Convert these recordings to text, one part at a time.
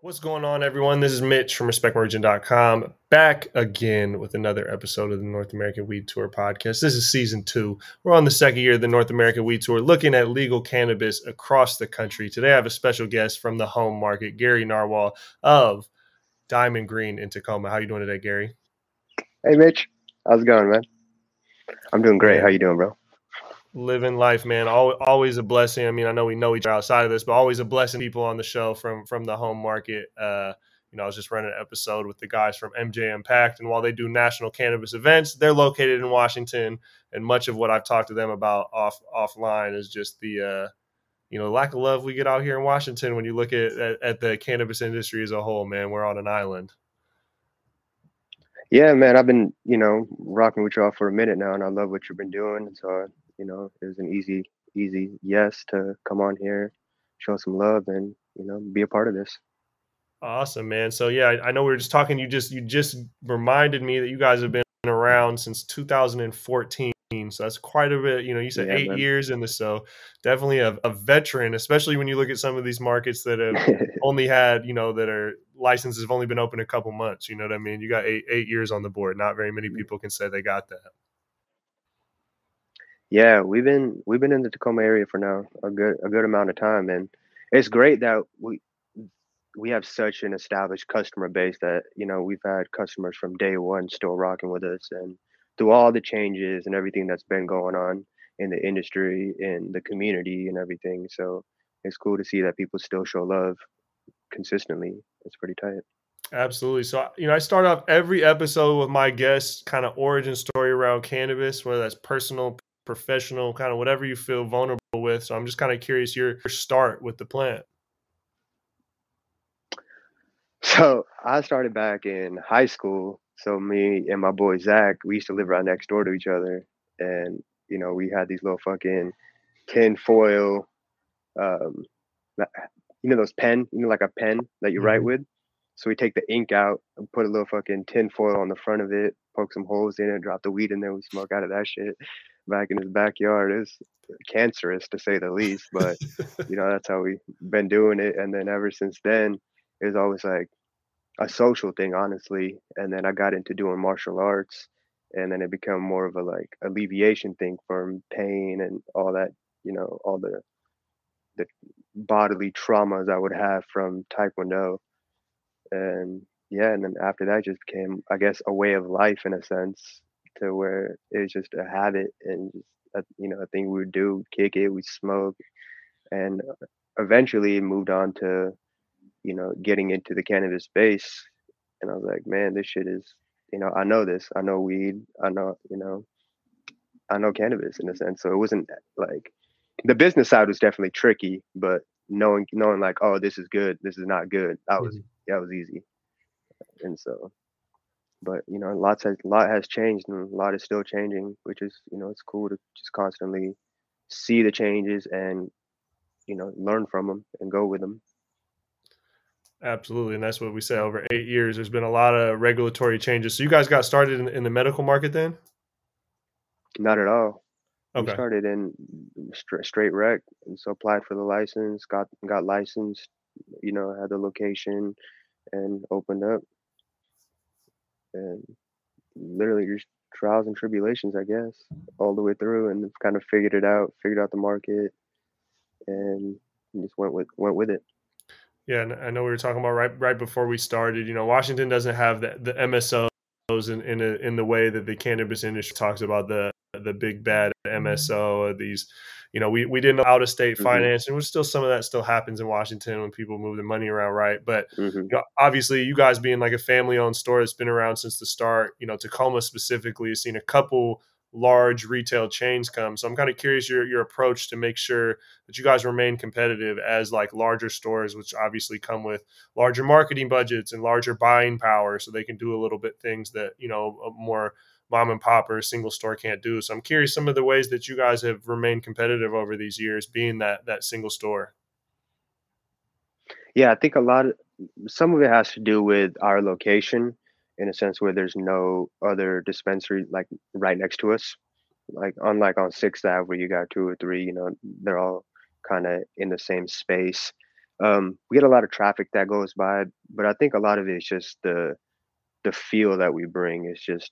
What's going on, everyone? This is Mitch from RespectMerchant.com back again with another episode of the North American Weed Tour podcast. This is season two. We're on the second year of the North American Weed Tour looking at legal cannabis across the country. Today, I have a special guest from the home market, Gary Narwal of Diamond Green in Tacoma. How you doing today, Gary? Hey, Mitch. How's it going, man? I'm doing great. How you doing, bro? Living life, man. Always a blessing. I mean, I know we know each other outside of this, but always a blessing. People on the show from from the home market. Uh, you know, I was just running an episode with the guys from MJ Impact, and while they do national cannabis events, they're located in Washington. And much of what I've talked to them about off offline is just the uh, you know lack of love we get out here in Washington when you look at, at, at the cannabis industry as a whole. Man, we're on an island. Yeah, man, I've been you know rocking with y'all for a minute now, and I love what you've been doing. So you know, it was an easy, easy yes to come on here, show some love, and you know, be a part of this. Awesome, man. So yeah, I, I know we were just talking. You just you just reminded me that you guys have been around since 2014 so that's quite a bit you know you said yeah, eight man. years in the so definitely a, a, veteran especially when you look at some of these markets that have only had you know that are licenses have only been open a couple months you know what i mean you got eight eight years on the board not very many people can say they got that yeah, we've been we've been in the Tacoma area for now a good a good amount of time, and it's great that we we have such an established customer base that you know we've had customers from day one still rocking with us, and through all the changes and everything that's been going on in the industry, in the community, and everything. So it's cool to see that people still show love consistently. It's pretty tight. Absolutely. So, you know, I start off every episode with my guests kind of origin story around cannabis, whether that's personal, professional, kind of whatever you feel vulnerable with. So I'm just kind of curious your, your start with the plant. So I started back in high school. So me and my boy Zach, we used to live right next door to each other, and you know we had these little fucking tin foil, um, you know those pen, you know like a pen that you mm-hmm. write with. So we take the ink out and put a little fucking tin foil on the front of it, poke some holes in it, drop the weed in there. We smoke out of that shit back in his backyard is cancerous to say the least. But you know, that's how we've been doing it. And then ever since then, it was always like a social thing, honestly. And then I got into doing martial arts, and then it became more of a like alleviation thing from pain and all that. You know, all the the bodily traumas I would have from Taekwondo. And yeah, and then after that just became, I guess, a way of life in a sense to where it was just a habit and just a, you know a thing we would do, kick it, we smoke, and uh, eventually moved on to you know getting into the cannabis space. And I was like, man, this shit is you know I know this, I know weed, I know you know I know cannabis in a sense. So it wasn't like the business side was definitely tricky, but knowing knowing like oh this is good, this is not good, that was mm-hmm. that was easy. And so but you know, lots has lot has changed and a lot is still changing, which is you know it's cool to just constantly see the changes and you know learn from them and go with them. Absolutely, and that's what we say. Over eight years, there's been a lot of regulatory changes. So you guys got started in, in the medical market then? Not at all. Okay. We started in straight, straight rec, and so applied for the license, got got licensed. You know, had the location, and opened up and literally just trials and tribulations, I guess, all the way through, and kind of figured it out, figured out the market, and just went with went with it. Yeah, and I know we were talking about right right before we started. You know, Washington doesn't have the, the MSOs in in, a, in the way that the cannabis industry talks about the the big bad MSO, these you know, we, we didn't know out of state mm-hmm. finance, and still some of that still happens in Washington when people move their money around, right? But mm-hmm. you know, obviously, you guys being like a family owned store that's been around since the start, you know, Tacoma specifically has seen a couple large retail chains come. So I'm kind of curious your your approach to make sure that you guys remain competitive as like larger stores, which obviously come with larger marketing budgets and larger buying power, so they can do a little bit things that you know more mom and pop or a single store can't do. So I'm curious some of the ways that you guys have remained competitive over these years, being that that single store. Yeah, I think a lot of some of it has to do with our location in a sense where there's no other dispensary like right next to us. Like unlike on Sixth Ave where you got two or three, you know, they're all kind of in the same space. Um, we get a lot of traffic that goes by, but I think a lot of it is just the the feel that we bring. It's just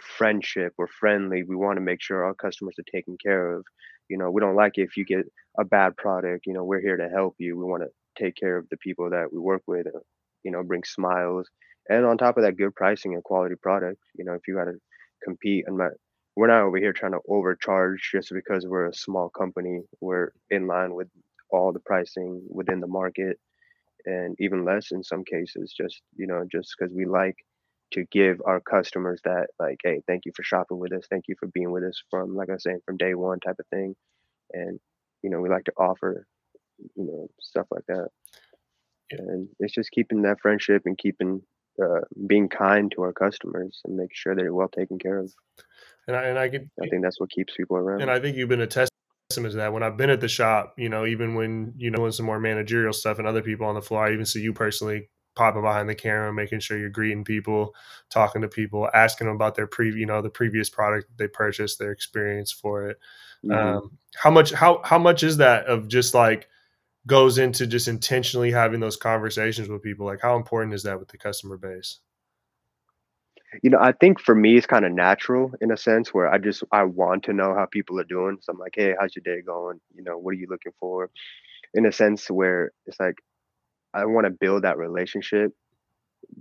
friendship. We're friendly. We want to make sure our customers are taken care of. You know, we don't like if you get a bad product. You know, we're here to help you. We want to take care of the people that we work with. Uh, you know, bring smiles, and on top of that, good pricing and quality product. You know, if you got to compete, and we're not over here trying to overcharge just because we're a small company. We're in line with all the pricing within the market, and even less in some cases. Just you know, just because we like to give our customers that like hey thank you for shopping with us. Thank you for being with us from like i was saying from day one type of thing. And you know we like to offer you know stuff like that. And it's just keeping that friendship and keeping uh, being kind to our customers and making sure they're well taken care of. And i and i can i think that's what keeps people around. And i think you've been a testament to that. When i've been at the shop you know even when you know doing some more managerial stuff and other people on the floor i even see you personally popping behind the camera, making sure you're greeting people, talking to people, asking them about their pre, you know, the previous product they purchased, their experience for it. Mm-hmm. Um, how much, how, how much is that of just like goes into just intentionally having those conversations with people? Like how important is that with the customer base? You know, I think for me, it's kind of natural in a sense where I just, I want to know how people are doing. So I'm like, Hey, how's your day going? You know, what are you looking for? In a sense where it's like, I want to build that relationship,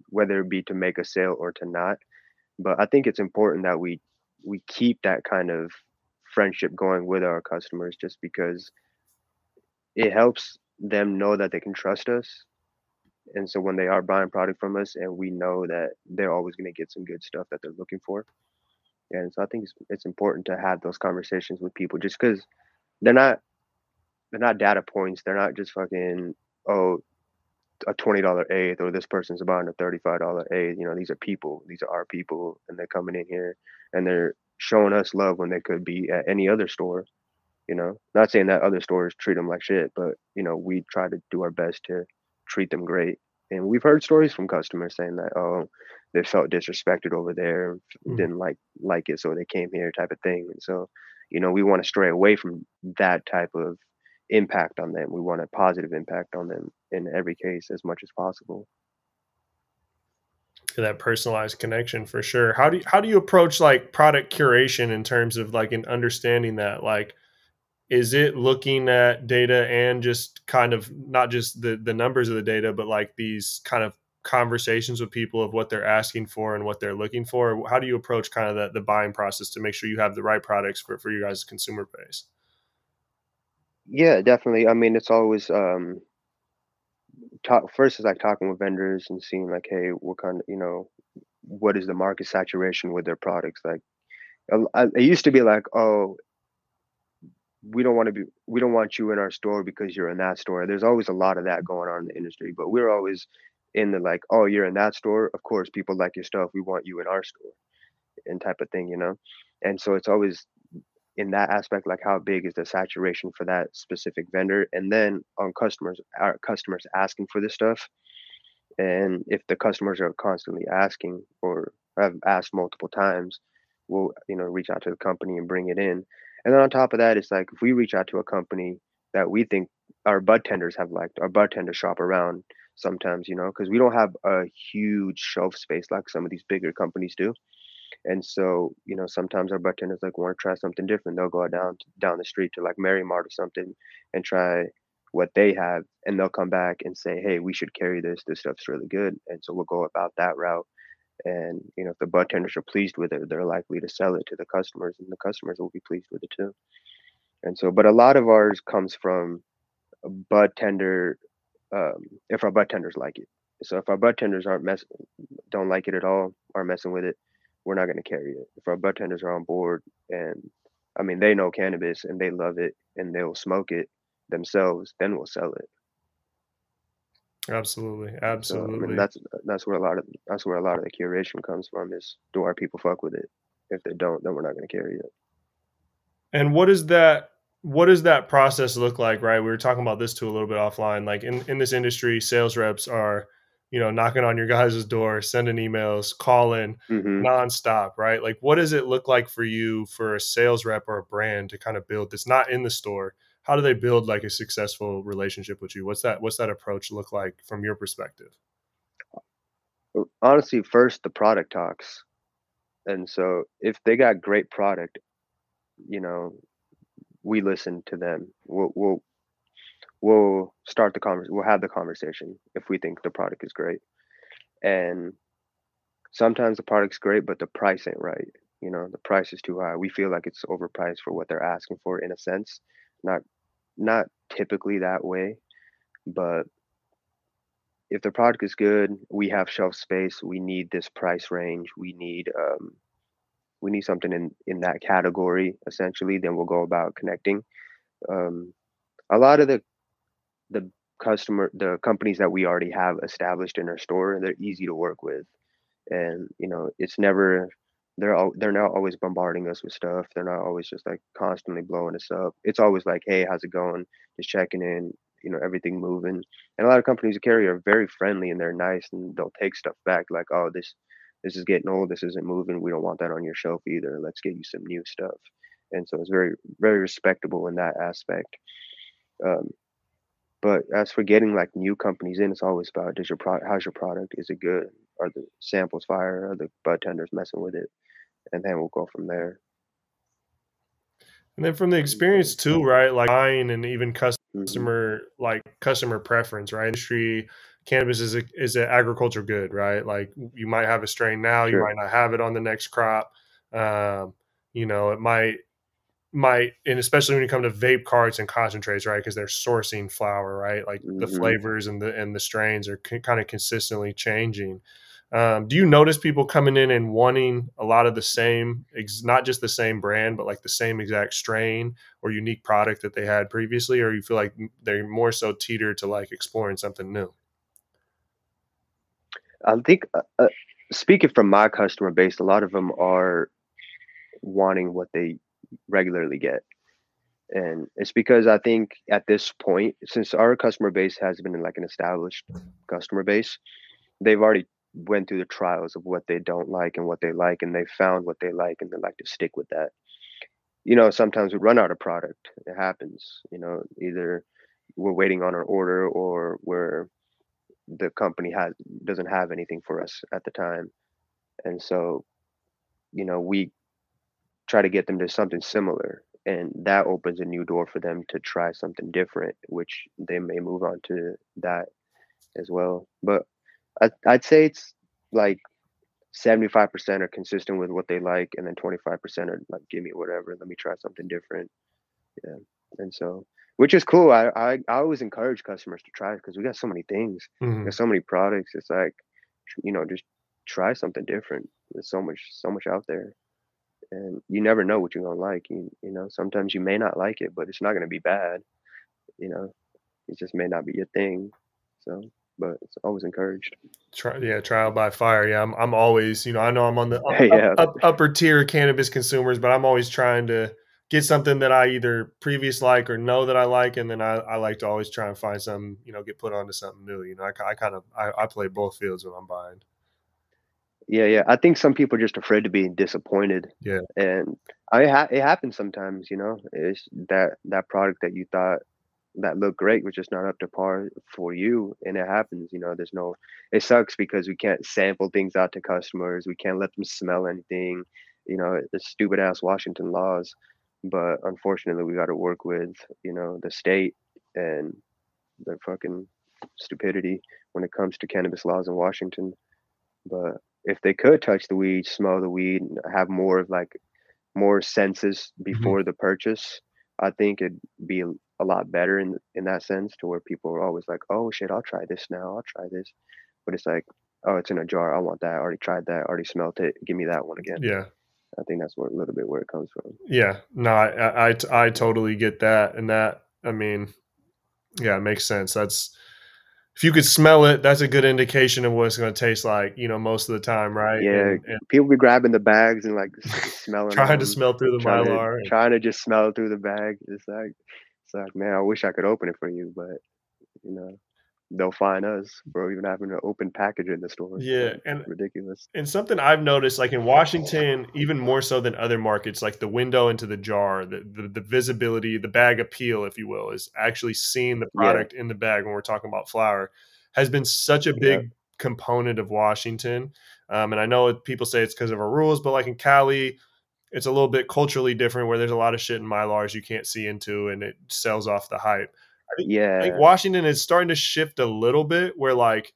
whether it be to make a sale or to not. But I think it's important that we we keep that kind of friendship going with our customers just because it helps them know that they can trust us. And so when they are buying product from us and we know that they're always going to get some good stuff that they're looking for. And so I think it's, it's important to have those conversations with people just because they're not they're not data points. They're not just fucking, oh, a twenty dollar eighth or this person's buying a thirty five dollar eighth. You know, these are people. These are our people, and they're coming in here and they're showing us love when they could be at any other store. You know, not saying that other stores treat them like shit, but you know, we try to do our best to treat them great. And we've heard stories from customers saying that, oh, they felt disrespected over there, mm-hmm. didn't like like it, so they came here, type of thing. And so, you know, we want to stray away from that type of impact on them. We want a positive impact on them in every case as much as possible. That personalized connection for sure. How do you, how do you approach like product curation in terms of like in understanding that like is it looking at data and just kind of not just the the numbers of the data but like these kind of conversations with people of what they're asking for and what they're looking for how do you approach kind of the, the buying process to make sure you have the right products for, for you guys consumer base yeah, definitely. I mean, it's always um talk first is like talking with vendors and seeing like, hey, what kind of, you know, what is the market saturation with their products? Like, it used to be like, oh, we don't want to be, we don't want you in our store because you're in that store. There's always a lot of that going on in the industry, but we're always in the like, oh, you're in that store. Of course, people like your stuff. We want you in our store, and type of thing, you know. And so it's always in that aspect like how big is the saturation for that specific vendor and then on customers our customers asking for this stuff and if the customers are constantly asking or have asked multiple times we'll you know reach out to the company and bring it in. And then on top of that it's like if we reach out to a company that we think our bud tenders have liked our bud shop around sometimes you know because we don't have a huge shelf space like some of these bigger companies do and so, you know, sometimes our bud tenders like want to try something different. They'll go down down the street to like Mary Mart or something and try what they have, and they'll come back and say, "Hey, we should carry this. This stuff's really good." And so we'll go about that route. And you know, if the bud tenders are pleased with it, they're likely to sell it to the customers, and the customers will be pleased with it too. And so, but a lot of ours comes from a bud tender. Um, if our bud tenders like it, so if our bud tenders aren't mess, don't like it at all, aren't messing with it, we're not going to carry it. If our bud tenders are on board and I mean they know cannabis and they love it and they'll smoke it themselves, then we'll sell it. Absolutely, absolutely. So, I mean, that's that's where a lot of that's where a lot of the curation comes from. Is do our people fuck with it? If they don't, then we're not going to carry it. And what is that? What does that process look like? Right, we were talking about this too a little bit offline. Like in in this industry, sales reps are you know, knocking on your guys' door, sending emails, calling mm-hmm. nonstop, right? Like, what does it look like for you for a sales rep or a brand to kind of build this, not in the store, how do they build like a successful relationship with you? What's that what's that approach look like from your perspective? Honestly, first the product talks. And so if they got great product, you know, we listen to them. We'll we'll, we'll start the conversation. We'll have the conversation if we think the product is great. And sometimes the product's great, but the price ain't right. You know, the price is too high. We feel like it's overpriced for what they're asking for in a sense. Not not typically that way, but if the product is good, we have shelf space, we need this price range, we need um, we need something in in that category essentially, then we'll go about connecting. Um, a lot of the the customer the companies that we already have established in our store, they're easy to work with, and you know it's never they're all, they're not always bombarding us with stuff. They're not always just like constantly blowing us up. It's always like, hey, how's it going? Just checking in. You know, everything moving. And a lot of companies we carry are very friendly and they're nice and they'll take stuff back like, oh, this this is getting old. This isn't moving. We don't want that on your shelf either. Let's get you some new stuff. And so it's very very respectable in that aspect. Um, but as for getting like new companies in, it's always about does your product how's your product? Is it good? Are the samples fire? Are the bud tenders messing with it? And then we'll go from there. And then from the experience too, right? Like buying and even Mm-hmm. customer like customer preference, right? Industry cannabis is a is an agriculture good, right? Like you might have a strain now, you might not have it on the next crop. Um, you know, it might might and especially when you come to vape carts and concentrates, right? Because they're sourcing flower, right? Like the Mhm. flavors and the and the strains are kind of consistently changing. Um, do you notice people coming in and wanting a lot of the same, ex- not just the same brand, but like the same exact strain or unique product that they had previously, or you feel like they're more so teeter to like exploring something new? I think uh, uh, speaking from my customer base, a lot of them are wanting what they regularly get. And it's because I think at this point, since our customer base has been like an established customer base, they've already went through the trials of what they don't like and what they like, and they found what they like, and they like to stick with that. You know, sometimes we run out of product. It happens. You know, either we're waiting on an order or we're the company has doesn't have anything for us at the time, and so you know we try to get them to something similar and that opens a new door for them to try something different which they may move on to that as well. But I, i'd say it's like 75% are consistent with what they like and then 25% are like give me whatever let me try something different. Yeah and so which is cool i i, I always encourage customers to try it because we got so many things Mhm. there's so many products it's like you know just try something different there's so much so much out there and you never know what you're gonna like. You you know, sometimes you may not like it, but it's not gonna be bad. You know, it just may not be your thing. So, but it's always encouraged. Try, yeah, trial by fire. Yeah, I'm, I'm always, you know, I know I'm on the up, Yeah. up, up, upper tier cannabis consumers, but I'm always trying to get something that I either previous like or know that I like, and then I, I like to always try and find something, you know, get put onto something new. You know, I, I kind of I, I play both fields when I'm buying. Yeah, yeah. I think some people are just afraid to be disappointed. Yeah. And oh, I ha- it happens sometimes, you know. It's that that product that you thought that looked great was just not up to par for you and it happens, you know. There's no it sucks because we can't sample things out to customers. We can't let them smell anything. You know, the stupid ass Washington laws. But unfortunately, we got to work with, you know, the state and the fucking stupidity when it comes to cannabis laws in Washington. But if they could touch the weed, smell the weed, and have more of like more senses mm-hmm. before the purchase, I think it'd be a, lot better in in that sense to where people are always like, "Oh shit, I'll try this now. I'll try this," but it's like, "Oh, it's in a jar. I want that. I already tried that. I already smelt it. Give me that one again." Yeah, I think that's where a little bit where it comes from. yeah. No, I, I, I totally get that, and that I mean, yeah, it makes sense. That's if you could smell it, that's a good indication of what it's going to taste like. You know, most of the time, right? Yeah, and, and People be grabbing the bags and like smelling trying to smell through the trying to, mylar. and- trying to just smell through the bag. It's like, it's like, man, I wish I could open it for you, but you know, they'll fine us for even having an open package in the store. Yeah, and ridiculous. and something I've noticed, like in Washington, even more so than other markets, like the window into the jar, the the, the visibility, the bag appeal, if you will, is actually seeing the Yeah, product in the bag when we're talking about flower, has been such a yeah, big component of Washington. Um, and I know people say it's because of our rules, but like in Cali, it's a little bit culturally different where there's a lot of shit in Mylars you can't see into and it sells off the hype. Think I think yeah, Washington is starting to shift a little bit where like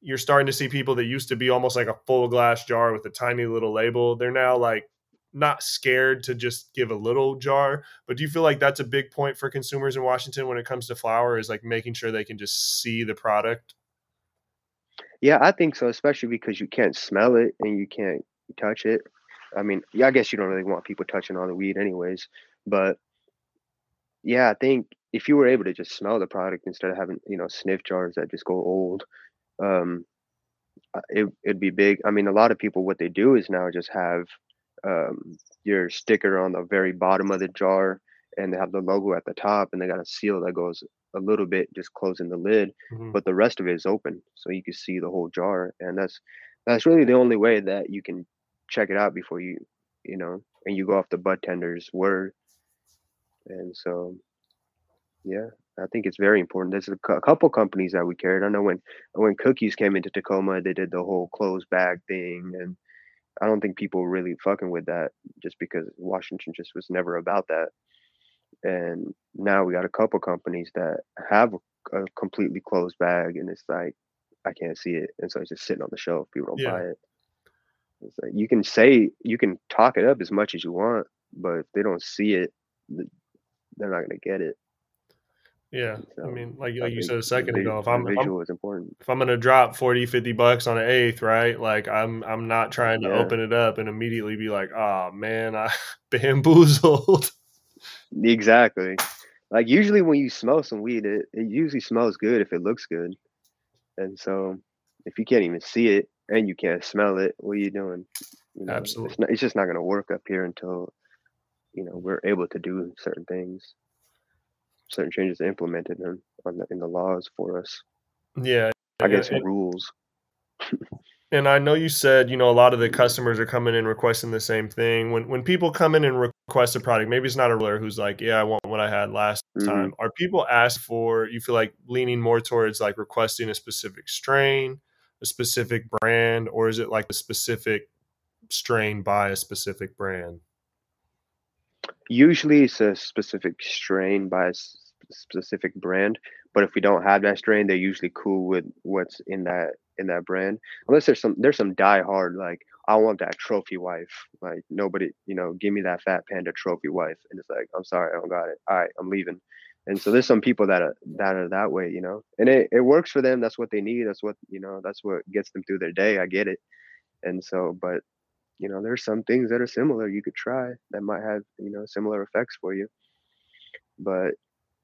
you're starting to see people that used to be almost like a full glass jar with a tiny little label. They're now like not scared to just give a little jar. But do you feel like that's a big point for consumers in Washington when it comes to flower is like making sure they can just see the product? yeah. I think so, especially because you can't smell it and you can't touch it. I mean, yeah, I guess you don't really want people touching all the weed, anyways. But yeah, I think if you were able to just smell the product instead of having you know sniff jars that just go old, um, uh, it it'd be big. I mean, a lot of people what they do is now just have um, your sticker on the very bottom of the jar, and they have the logo at the top, and they got a seal that goes a little bit just closing the lid, Mhm. but the rest of it is open, so you can see the whole jar, and that's that's really the only way that you can check it out before you you know, and you go off the bud tender's word, and so yeah, I think it's very important. There's a, a couple companies that we carried. I know when when cookies came into Tacoma, they did the whole closed bag thing, and I don't think people were really fucking with that just because Washington just was never about that. And now we got a couple companies that have a, a completely closed bag, and it's like I can't see it, and so it's just sitting on the shelf. People don't Yeah. buy it. It's like you can say you can talk it up as much as you want, but if they don't see it, they're not gonna get it. Yeah. I mean, like like you said a second ago, if I'm if I'm is important. if I'm gonna drop 40, 50 bucks on an eighth, right? Like I'm I'm not trying to Yeah, open it up and immediately be like, oh man, I bamboozled. exactly. Like usually when you smell some weed, it, it usually smells good if it looks good. And so if you can't even see it and you can't smell it, what are you doing? You know, Absolutely. it's not, it's just not gonna work up here until you know we're able to do certain things, certain changes implemented in on the, in the laws for us. Yeah. I and rules. and I know you said, you know, a lot of the customers are coming in requesting the same thing. When when people come in and request a product, maybe it's not a ruler who's like, yeah, I want what I had last hmm time. Are people asked for, you feel like leaning more towards like requesting a specific strain, a specific brand, or is it like a specific strain by a specific brand? Usually it's a specific strain by a specific brand, but if we don't have that strain, they're usually cool with what's in that in that brand. Unless there's some there's some die hard like I want that trophy wife. Like nobody, you know, give me that fat panda trophy wife. And it's like, I'm sorry, I don't got it. All right, I'm leaving. And so there's some people that are that are that way, you know. And it, it works for them. That's what they need. That's what, you know, that's what gets them through their day. I get it. And so, but you know, there's some things that are similar you could try that might have, you know, similar effects for you. But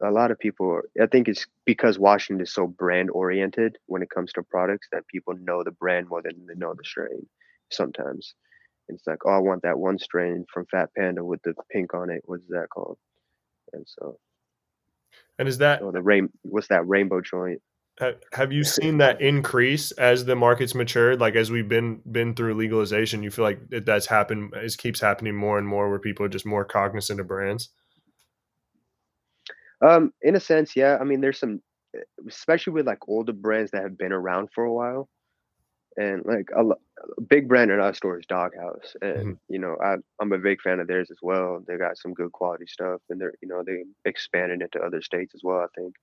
a lot of people, I think it's because Washington is so brand oriented when it comes to products that people know the brand more than they know the strain sometimes. It's like, oh, I want that one strain from Fat Panda with the pink on it. What's that called? And so, And is that or the rain, what's that rainbow joint? Ha- have you seen that increase as the market's matured? Like as we've been been through legalization, you feel like that that's happened. It keeps happening more and more where people are just more cognizant of brands. Um, in a sense, yeah. I mean, there's some, especially with like older brands that have been around for a while, and like a, a big brand in our store is Doghouse, and Mhm. you know, I I'm a big fan of theirs as well. They got some good quality stuff, and they're you know they expanded into other states as well. I think.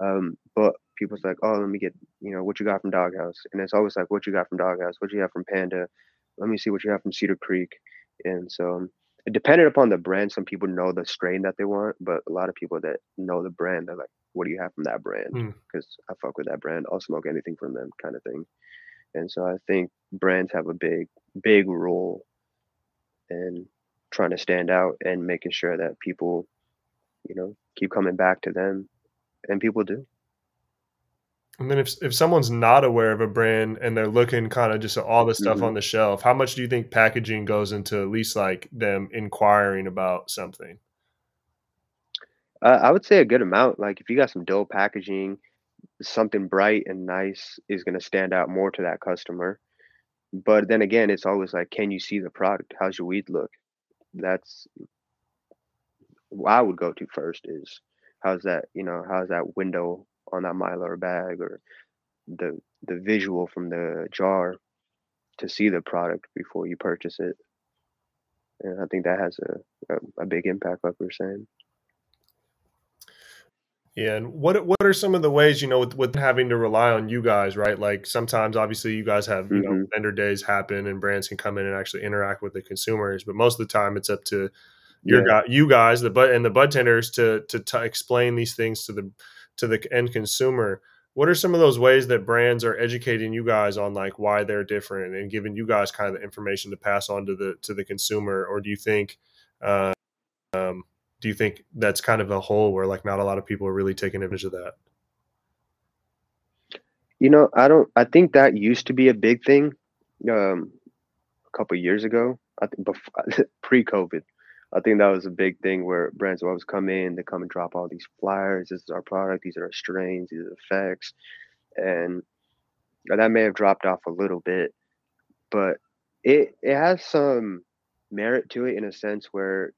Um, but people's like, oh, let me get you know what you got from Doghouse, and it's always like, what you got from Doghouse, what you got from Panda, let me see what you have from Cedar Creek, and so. Depending upon the brand, some people know the strain that they want, but a lot of people that know the brand, they're like, "What do you have from that brand?" Mm. Because I fuck with that brand. I'll smoke anything from them, kind of thing. And so I think brands have a big, big role in trying to stand out and making sure that people, you know, keep coming back to them, and people do. And then if if someone's not aware of a brand and they're looking kind of just at all the stuff hmm on the shelf, how much do you think packaging goes into at least like them inquiring about something? Uh, I would say a good amount. Like if you got some dope packaging, something bright and nice is going to stand out more to that customer. But then again, it's always like, can you see the product? How's your weed look? That's what I would go to first is how's that, you know, how's that window on that mylar bag or the the visual from the jar to see the product before you purchase it. And I think that has a, a, a big impact, like we are saying. Yeah, and what what are some of the ways you know with, with having to rely on you guys, right? Like sometimes, obviously, you guys have you mm-hmm. know vendor days happen, and brands can come in and actually interact with the consumers. But most of the time, it's up to your yeah. guy, you guys, the but and the bud tenders to to t- explain these things to the to the end consumer. What are some of those ways that brands are educating you guys on like why they're different and giving you guys kind of the information to pass on to the to the consumer? Or do you think uh, um, do you think that's kind of a hole where like not a lot of people are really taking advantage of that? You know, I don't. I think that used to be a big thing um, a couple years ago. I think before, pre-COVID, I think that was a big thing where brands will always come in, they come and drop all these flyers. This is our product. These are our strains. These are effects, and that may have dropped off a little bit, but it it has some merit to it in a sense where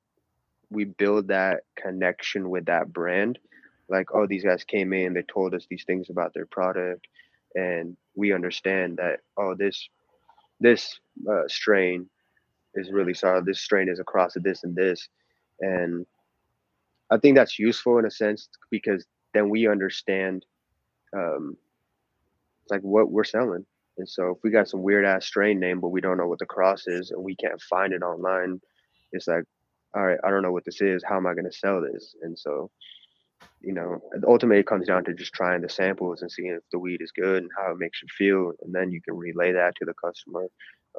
we build that connection with that brand like oh these guys came in they told us these things about their product and we understand that oh this this uh, strain is really solid this strain is across this and this and i think that's useful in a sense because then we understand um like what we're selling and so if we got some weird ass strain name but we don't know what the cross is and we can't find it online it's like all right, I don't know what this is. How am I going to sell this? And so, you know, ultimately it comes down to just trying the samples and seeing if the weed is good and how it makes you feel. And then you can relay that to the customer.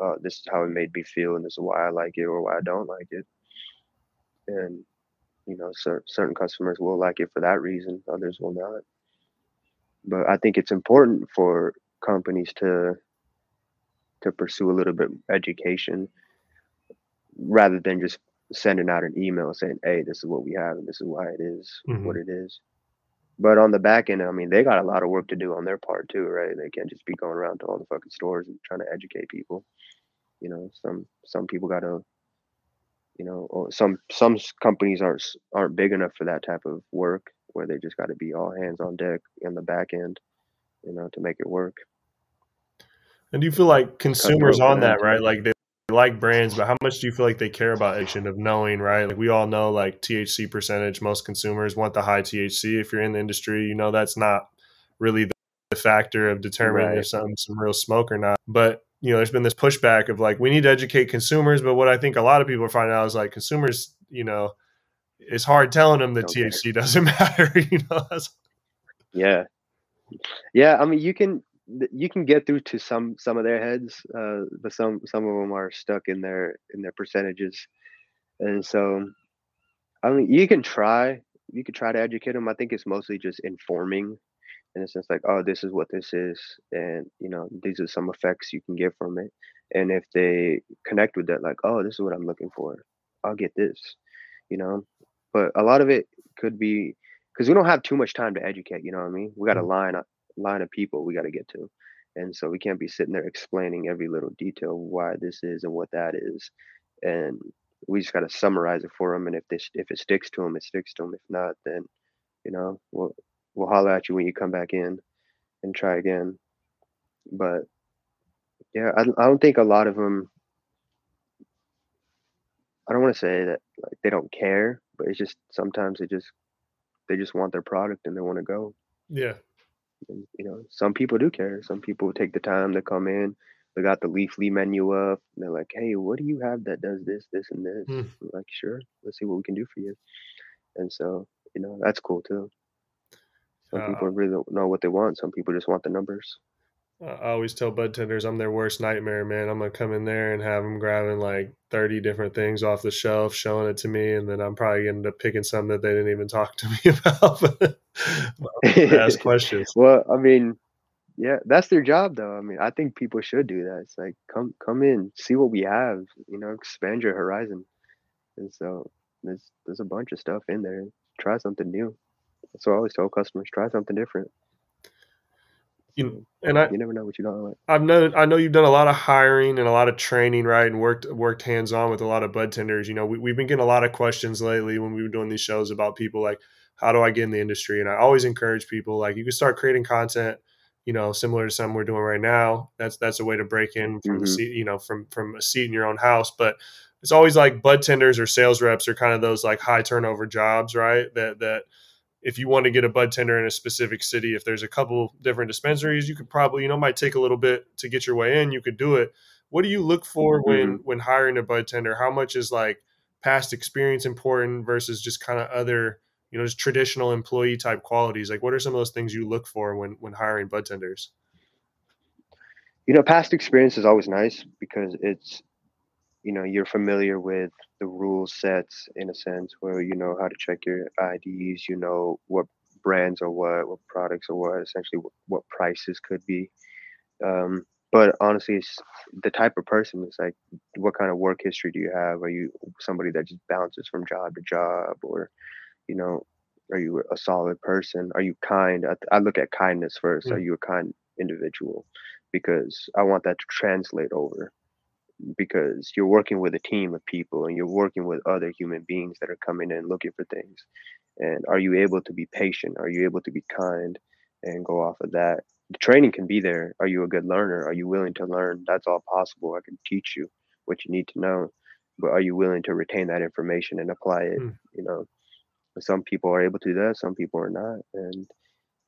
Uh, this is how it made me feel, and this is why I like it or why I don't like it. And, you know, cer- certain customers will like it for that reason, others will not. But I think it's important for companies to to pursue a little bit education rather than just sending out an email saying, "Hey, this is what we have, and this is why it is mm-hmm. what it is." But on the back end, I mean, they got a lot of work to do on their part too, right? They can't just be going around to all the fucking stores and trying to educate people. You know, some some people got to, you know, or some some companies aren't aren't big enough for that type of work where they just got to be all hands on deck in the back end, you know, to make it work. And do you feel like consumers on that, right? Like they like brands, but how much do you feel like they care about addiction of knowing, right? Like we all know like THC percentage, most consumers want the high THC. If you're in the industry, you know that's not really the, the factor of determining right. if something's some real smoke or not. But you know, there's been this pushback of like we need to educate consumers, but what I think a lot of people are finding out is like consumers, you know, it's hard telling them that okay. THC doesn't matter, you know. yeah. Yeah, I mean you can you can get through to some some of their heads, uh, but some some of them are stuck in their in their percentages, and so I mean you can try you could try to educate them. I think it's mostly just informing, in a sense like oh this is what this is, and you know these are some effects you can get from it, and if they connect with that like oh this is what I'm looking for, I'll get this, you know, but a lot of it could be because we don't have too much time to educate. You know what I mean? We got a mm. line line of people we got to get to. And so we can't be sitting there explaining every little detail why this is and what that is. And we just got to summarize it for them. And if this, if it sticks to them, it sticks to them. If not, then, you know, we'll, we'll holler at you when you come back in and try again. But yeah, I, I don't think a lot of them, I don't want to say that like they don't care, but it's just sometimes they just, they just want their product and they want to go. Yeah. And, you know, some people do care. Some people take the time to come in. They got the Leafly menu up. And they're like, "Hey, what do you have that does this, this, and this?" Mm. like, "Sure, let's see what we can do for you." And so, you know, that's cool too. Some uh, people really don't know what they want. Some people just want the numbers. I always tell bud tenders I'm their worst nightmare, man. I'm gonna come in there and have them grabbing like 30 different things off the shelf, showing it to me, and then I'm probably gonna end up picking some that they didn't even talk to me about. Ask questions. well, I mean, yeah, that's their job, though. I mean, I think people should do that. It's like come come in, see what we have, you know, expand your horizon. And so there's there's a bunch of stuff in there. Try something new. That's what I always tell customers: try something different. You, and I, you never know what you don't like. I've known, I know you've done a lot of hiring and a lot of training, right? And worked worked hands on with a lot of bud tenders. You know, we, we've been getting a lot of questions lately when we were doing these shows about people like, how do I get in the industry? And I always encourage people like you can start creating content, you know, similar to something we're doing right now. That's that's a way to break in from Mhm. a seat, you know, from from a seat in your own house. But it's always like bud tenders or sales reps are kind of those like high turnover jobs, right? That that if you want to get a bud tender in a specific city, if there's a couple different dispensaries, you could probably, you know, might take a little bit to get your way in. You could do it. What do you look for when when hiring a bud tender? How much is like past experience important versus just kind of other, you know, just traditional employee type qualities? Like, what are some of those things you look for when when hiring bud tenders? You know, past experience is always nice because it's, you know, you're familiar with the rule sets in a sense where you know how to check your IDs, you know what brands are what, what products are what, essentially what, what prices could be. Um, but honestly, it's the type of person is like, what kind of work history do you have? Are you somebody that just bounces from job to job, or you know, are you a solid person? Are you kind? I, I look at kindness first. Are Mm. you a kind individual? Because I want that to translate over. Because you're working with a team of people and you're working with other human beings that are coming in looking for things. And are you able to be patient? Are you able to be kind and go off of that? The training can be there. Are you a good learner? Are you willing to learn? That's all possible. I can teach you what you need to know. But are you willing to retain that information and apply it? Mm. You know, some people are able to do that, some people are not. And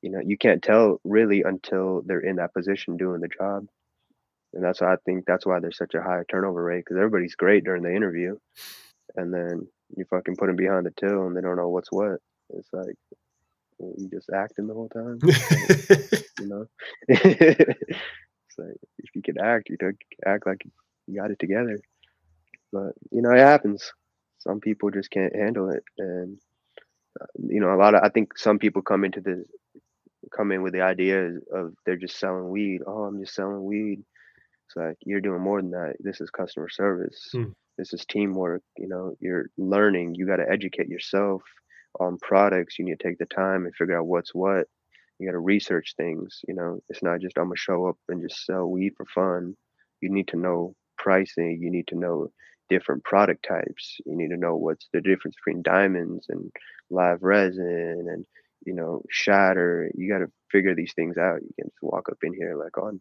you know, you can't tell really until they're in that position doing the job. And that's why I think that's why there's such a high turnover rate because everybody's great during the interview, and then you fucking put them behind the till and they don't know what's what. It's like you just acting the whole time, you know. it's like if you can act, you don't act like you got it together. But you know, it happens. Some people just can't handle it, and you know, a lot of I think some people come into the come in with the idea of they're just selling weed. Oh, I'm just selling weed. It's like you're doing more than that. This is customer service. Hmm. This is teamwork. You know, you're learning. You got to educate yourself on products. You need to take the time and figure out what's what. You got to research things. You know, it's not just I'm gonna show up and just sell weed for fun. You need to know pricing. You need to know different product types. You need to know what's the difference between diamonds and live resin and you know shatter. You got to figure these things out. You can just walk up in here like, oh,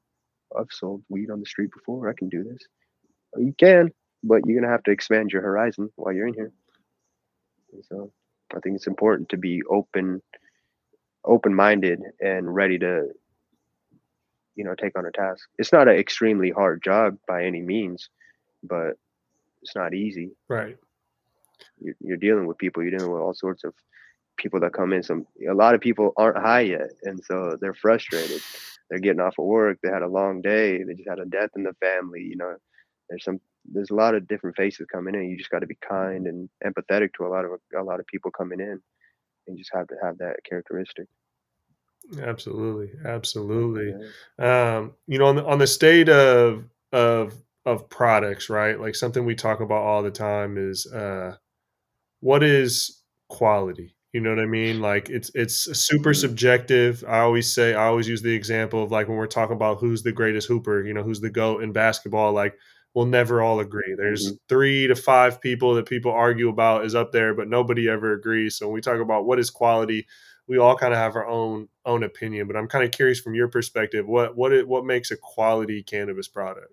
I've sold weed on the street before. I can do this. Oh, you can, but you're gonna have to expand your horizon while you're in here. And so I think it's important to be open, open-minded, and ready to, you know, take on a task. It's not an extremely hard job by any means, but it's not easy. right. You're, you're dealing with people. You're dealing with all sorts of people that come in. Some a lot of people aren't high yet, and so they're frustrated. They're getting off of work. They had a long day. They just had a death in the family. You know, there's some there's a lot of different faces coming in. You just got to be kind and empathetic to a lot of a lot of people coming in, and just have to have that characteristic. Absolutely. Absolutely. Yeah. um, you know, on the, on the state of of of products, right? Like something we talk about all the time is uh, what is quality. You know what I mean? Like it's it's super Mhm. subjective. I always say I always use the example of like when we're talking about who's the greatest hooper. You know, who's the goat in basketball. Like we'll never all agree. There's Mhm. three to five people that people argue about is up there, but nobody ever agrees. So when we talk about what is quality, we all kind of have our own own opinion. But I'm kind of curious from your perspective, what what it, what makes a quality cannabis product?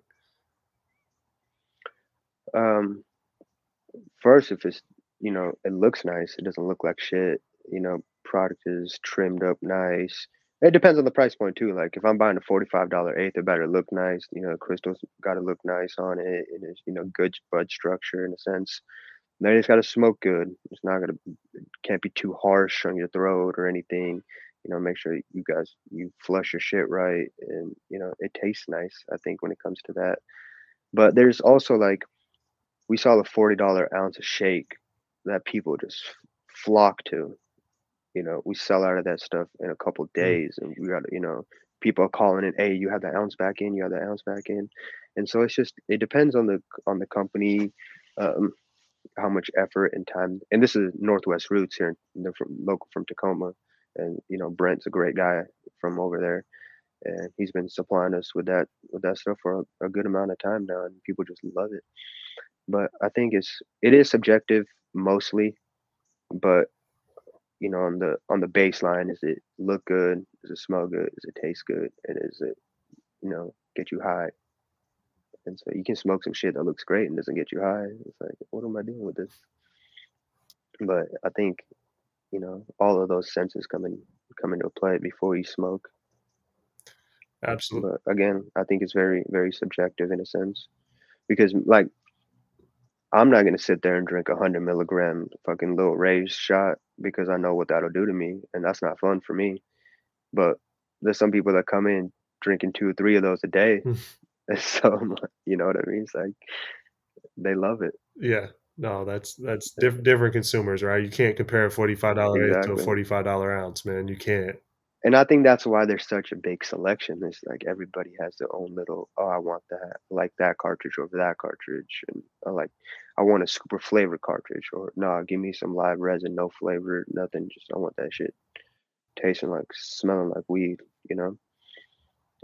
Um, first, if it's you know it looks nice, it doesn't look like shit. You know, product is trimmed up nice. It depends on the price point too. Like if I'm buying a forty-five dollar eighth, it better look nice. You know, the crystals got to look nice on it. It is you know good bud structure in a sense. Then it's got to smoke good. It's not gonna it can't be too harsh on your throat or anything. You know, make sure you guys you flush your shit right, and you know it tastes nice. I think when it comes to that. But there's also like we saw the forty dollar ounce of shake that people just flock to. You know, we sell out of that stuff in a couple Mm, days, and we got you know people are calling in, hey, you have that ounce back in, you have that ounce back in, and so it's just it depends on the on the company, um, how much effort and time. And this is Northwest Roots here, they're from local from Tacoma, and you know Brent's a great guy from over there, and he's been supplying us with that with that stuff for a, a good amount of time now, and people just love it. But I think it's it is subjective mostly, but you know on the on the baseline, is it look good? Does it smell good? Does it taste good? And is it you know get you high? And so you can smoke some shit that looks great and doesn't get you high. It's like, what am I doing with this? But I think, you know, all of those senses come in come into play before you smoke. Absolutely. But again, I think it's very, very subjective in a sense. Because like I'm not gonna sit there and drink a hundred milligram fucking little raised shot because I know what that'll do to me, and that's not fun for me. But there's some people that come in drinking two or three of those a day, hmm. and so you know what I mean. It's like they love it. Yeah, no, that's that's diff- different consumers, right? You can't compare a forty-five dollar exactly. to a forty-five dollar ounce, man. You can't. And I think that's why there's such a big selection. It's like everybody has their own little. Oh, I want that, like that cartridge over that cartridge, and I like, I want a super flavored cartridge, or no, nah, give me some live resin, no flavor, nothing. Just I want that shit tasting like, smelling like weed, you know.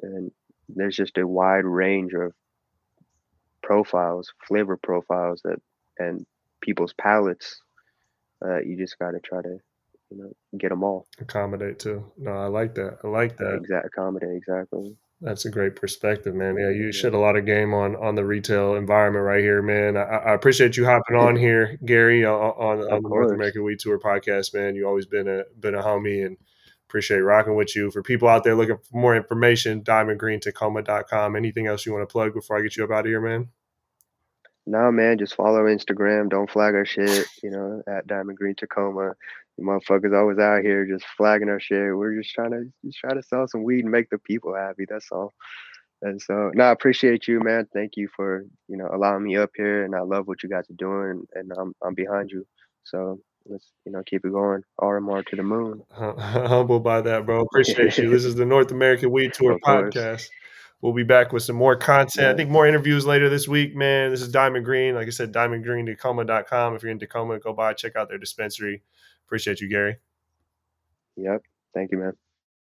And there's just a wide range of profiles, flavor profiles that and people's palates. Uh, you just got to try to, you know, get them all. Accommodate too. No, I like that. I like that. Exact accommodate exactly. That's a great perspective, man. Yeah, you shed a lot of game on on the retail environment right here, man. I, I appreciate you hopping on here, Gary, on, on, on the North American Weed Tour podcast, man. You always been a been a homie and appreciate rocking with you. For people out there looking for more information, diamondgreentacoma.com. Anything else you want to plug before I get you up out of here, man? No, man, just follow Instagram. Don't flag our shit, you know, at Diamond Green Tacoma. You motherfuckers always out here just flagging our shit. We're just trying to just try to sell some weed and make the people happy. That's all. And so, no, I appreciate you, man. Thank you for you know allowing me up here, and I love what you guys are doing, and I'm I'm behind you. So let's you know keep it going. RMR to the moon. Humbled by that, bro. Appreciate you. This is the North American Weed Tour podcast. We'll be back with some more content. Yeah. I think more interviews later this week, man. This is Diamond Green. Like I said, diamondgreentacoma.com. If you're in Tacoma, go by, check out their dispensary. Appreciate you, Gary. Yep. Thank you, man.